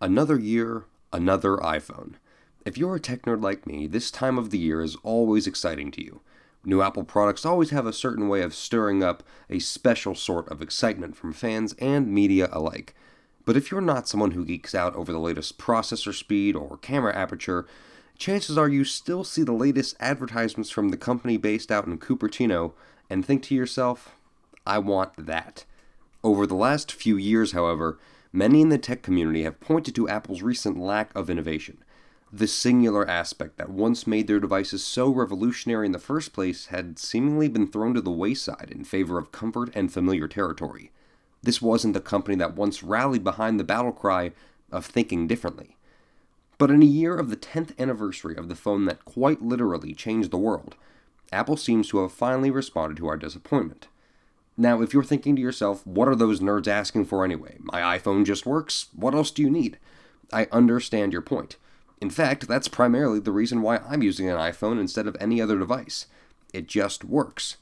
Another year, another iPhone. If you're a tech nerd like me, this time of the year is always exciting to you. New Apple products always have a certain way of stirring up a special sort of excitement from fans and media alike. But if you're not someone who geeks out over the latest processor speed or camera aperture, chances are you still see the latest advertisements from the company based out in Cupertino and think to yourself, I want that. Over the last few years, however, Many in the tech community have pointed to Apple's recent lack of innovation. The singular aspect that once made their devices so revolutionary in the first place had seemingly been thrown to the wayside in favor of comfort and familiar territory. This wasn't the company that once rallied behind the battle cry of thinking differently. But in a year of the 10th anniversary of the phone that quite literally changed the world, Apple seems to have finally responded to our disappointment. Now, if you're thinking to yourself, what are those nerds asking for anyway? My iPhone just works. What else do you need? I understand your point. In fact, that's primarily the reason why I'm using an iPhone instead of any other device. It just works.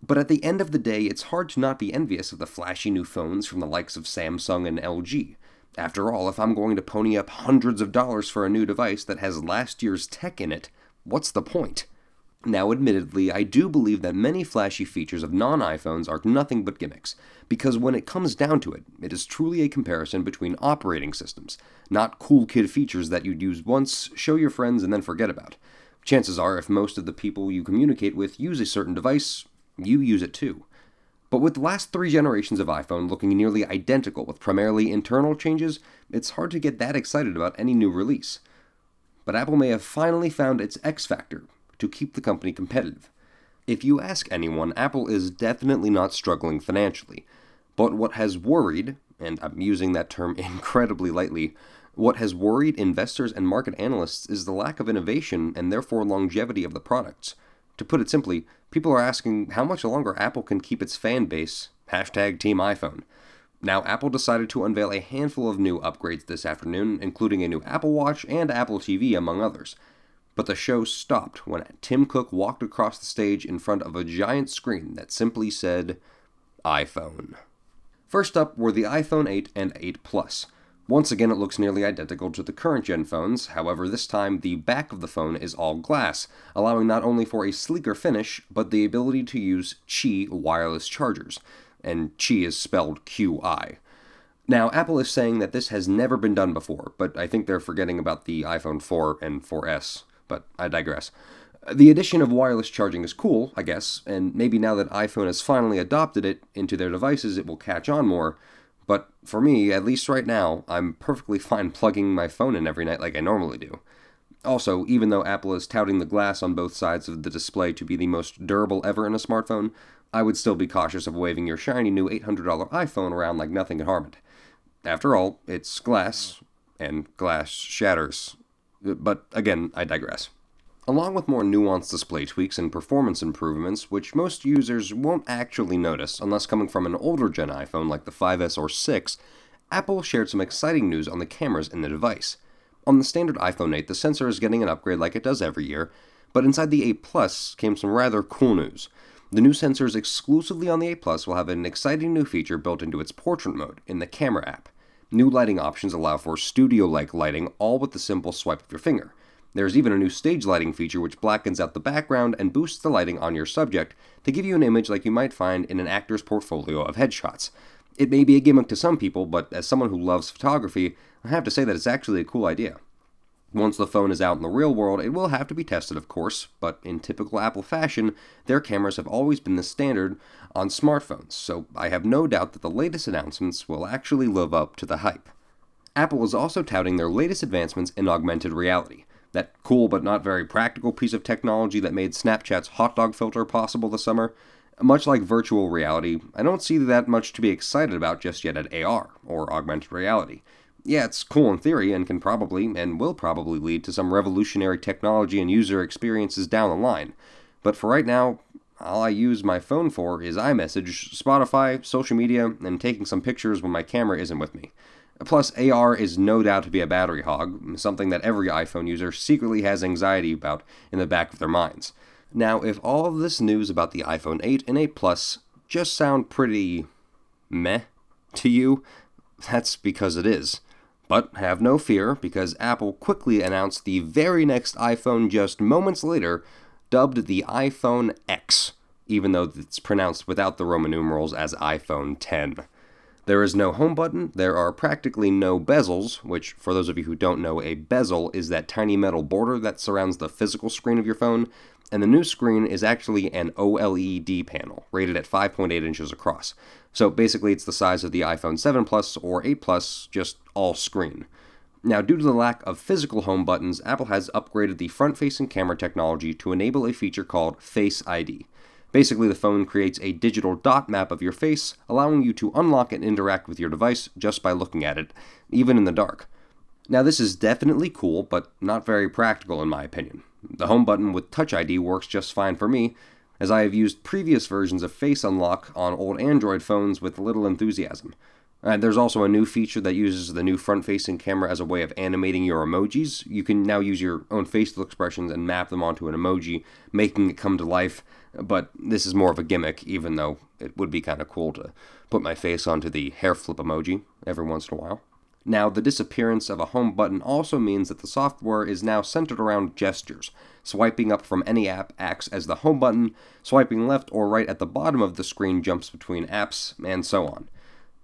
But at the end of the day, it's hard to not be envious of the flashy new phones from the likes of Samsung and LG. After all, if I'm going to pony up hundreds of dollars for a new device that has last year's tech in it, what's the point? Now, admittedly, I do believe that many flashy features of non iPhones are nothing but gimmicks, because when it comes down to it, it is truly a comparison between operating systems, not cool kid features that you'd use once, show your friends, and then forget about. Chances are, if most of the people you communicate with use a certain device, you use it too. But with the last three generations of iPhone looking nearly identical with primarily internal changes, it's hard to get that excited about any new release. But Apple may have finally found its X factor, to keep the company competitive. If you ask anyone, Apple is definitely not struggling financially. But what has worried, and I'm using that term incredibly lightly, what has worried investors and market analysts is the lack of innovation and therefore longevity of the products. To put it simply, people are asking how much longer Apple can keep its fan base, hashtag Team iPhone. Now, Apple decided to unveil a handful of new upgrades this afternoon, including a new Apple Watch and Apple TV, among others but the show stopped when Tim Cook walked across the stage in front of a giant screen that simply said iPhone. First up were the iPhone 8 and 8 Plus. Once again, it looks nearly identical to the current gen phones, however, this time the back of the phone is all glass, allowing not only for a sleeker finish, but the ability to use Qi wireless chargers. And Qi is spelled Q I. Now, Apple is saying that this has never been done before, but I think they're forgetting about the iPhone 4 and 4S but I digress. The addition of wireless charging is cool, I guess, and maybe now that iPhone has finally adopted it into their devices, it will catch on more. But for me, at least right now, I'm perfectly fine plugging my phone in every night like I normally do. Also, even though Apple is touting the glass on both sides of the display to be the most durable ever in a smartphone, I would still be cautious of waving your shiny new $800 iPhone around like nothing can harm it. After all, it's glass, and glass shatters. But again, I digress. Along with more nuanced display tweaks and performance improvements, which most users won't actually notice unless coming from an older gen iPhone like the 5S or 6, Apple shared some exciting news on the cameras in the device. On the standard iPhone 8, the sensor is getting an upgrade like it does every year, but inside the 8 Plus came some rather cool news. The new sensors exclusively on the 8 Plus will have an exciting new feature built into its portrait mode in the camera app. New lighting options allow for studio like lighting, all with the simple swipe of your finger. There's even a new stage lighting feature which blackens out the background and boosts the lighting on your subject to give you an image like you might find in an actor's portfolio of headshots. It may be a gimmick to some people, but as someone who loves photography, I have to say that it's actually a cool idea. Once the phone is out in the real world, it will have to be tested, of course, but in typical Apple fashion, their cameras have always been the standard on smartphones, so I have no doubt that the latest announcements will actually live up to the hype. Apple is also touting their latest advancements in augmented reality, that cool but not very practical piece of technology that made Snapchat's hot dog filter possible this summer. Much like virtual reality, I don't see that much to be excited about just yet at AR, or augmented reality. Yeah, it's cool in theory and can probably and will probably lead to some revolutionary technology and user experiences down the line. But for right now, all I use my phone for is iMessage, Spotify, social media, and taking some pictures when my camera isn't with me. Plus, AR is no doubt to be a battery hog, something that every iPhone user secretly has anxiety about in the back of their minds. Now, if all of this news about the iPhone 8 and 8 Plus just sound pretty meh to you, that's because it is. But have no fear, because Apple quickly announced the very next iPhone just moments later, dubbed the iPhone X, even though it's pronounced without the Roman numerals as iPhone 10. There is no home button, there are practically no bezels, which, for those of you who don't know, a bezel is that tiny metal border that surrounds the physical screen of your phone, and the new screen is actually an OLED panel, rated at 5.8 inches across. So basically, it's the size of the iPhone 7 Plus or 8 Plus, just all screen. Now, due to the lack of physical home buttons, Apple has upgraded the front facing camera technology to enable a feature called Face ID. Basically, the phone creates a digital dot map of your face, allowing you to unlock and interact with your device just by looking at it, even in the dark. Now, this is definitely cool, but not very practical in my opinion. The home button with Touch ID works just fine for me, as I have used previous versions of Face Unlock on old Android phones with little enthusiasm. And there's also a new feature that uses the new front facing camera as a way of animating your emojis. You can now use your own facial expressions and map them onto an emoji, making it come to life. But this is more of a gimmick, even though it would be kind of cool to put my face onto the hair flip emoji every once in a while. Now, the disappearance of a home button also means that the software is now centered around gestures. Swiping up from any app acts as the home button, swiping left or right at the bottom of the screen jumps between apps, and so on.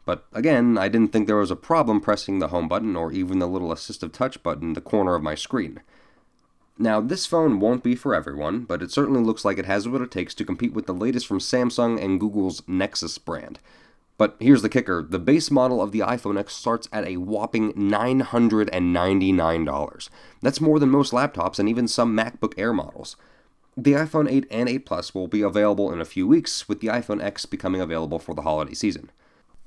But again, I didn't think there was a problem pressing the home button or even the little assistive touch button in the corner of my screen. Now, this phone won't be for everyone, but it certainly looks like it has what it takes to compete with the latest from Samsung and Google's Nexus brand. But here's the kicker the base model of the iPhone X starts at a whopping $999. That's more than most laptops and even some MacBook Air models. The iPhone 8 and 8 Plus will be available in a few weeks, with the iPhone X becoming available for the holiday season.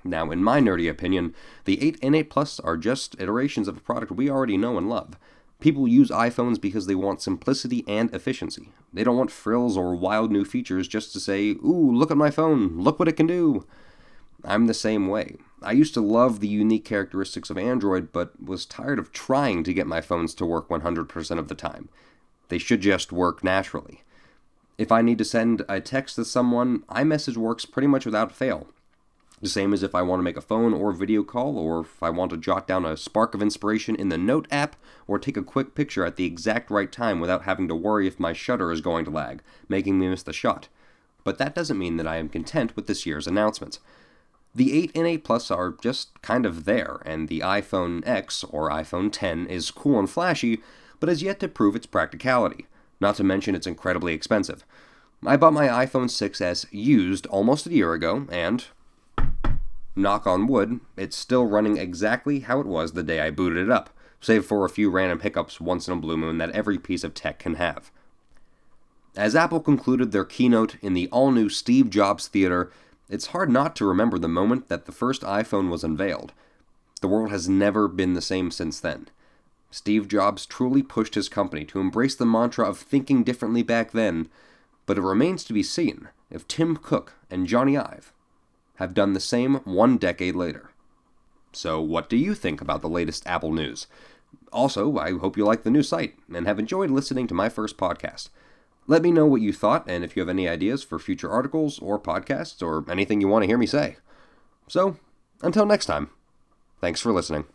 Now, in my nerdy opinion, the 8 and 8 Plus are just iterations of a product we already know and love. People use iPhones because they want simplicity and efficiency. They don't want frills or wild new features just to say, ooh, look at my phone, look what it can do. I'm the same way. I used to love the unique characteristics of Android, but was tired of trying to get my phones to work 100% of the time. They should just work naturally. If I need to send a text to someone, iMessage works pretty much without fail. The same as if I want to make a phone or video call, or if I want to jot down a spark of inspiration in the Note app, or take a quick picture at the exact right time without having to worry if my shutter is going to lag, making me miss the shot. But that doesn't mean that I am content with this year's announcements. The 8 and 8 Plus are just kind of there, and the iPhone X or iPhone 10 is cool and flashy, but has yet to prove its practicality, not to mention it's incredibly expensive. I bought my iPhone 6s used almost a year ago, and, knock on wood, it's still running exactly how it was the day I booted it up, save for a few random hiccups once in a blue moon that every piece of tech can have. As Apple concluded their keynote in the all new Steve Jobs Theater, it's hard not to remember the moment that the first iPhone was unveiled. The world has never been the same since then. Steve Jobs truly pushed his company to embrace the mantra of thinking differently back then, but it remains to be seen if Tim Cook and Jony Ive have done the same one decade later. So, what do you think about the latest Apple news? Also, I hope you like the new site and have enjoyed listening to my first podcast. Let me know what you thought and if you have any ideas for future articles or podcasts or anything you want to hear me say. So, until next time, thanks for listening.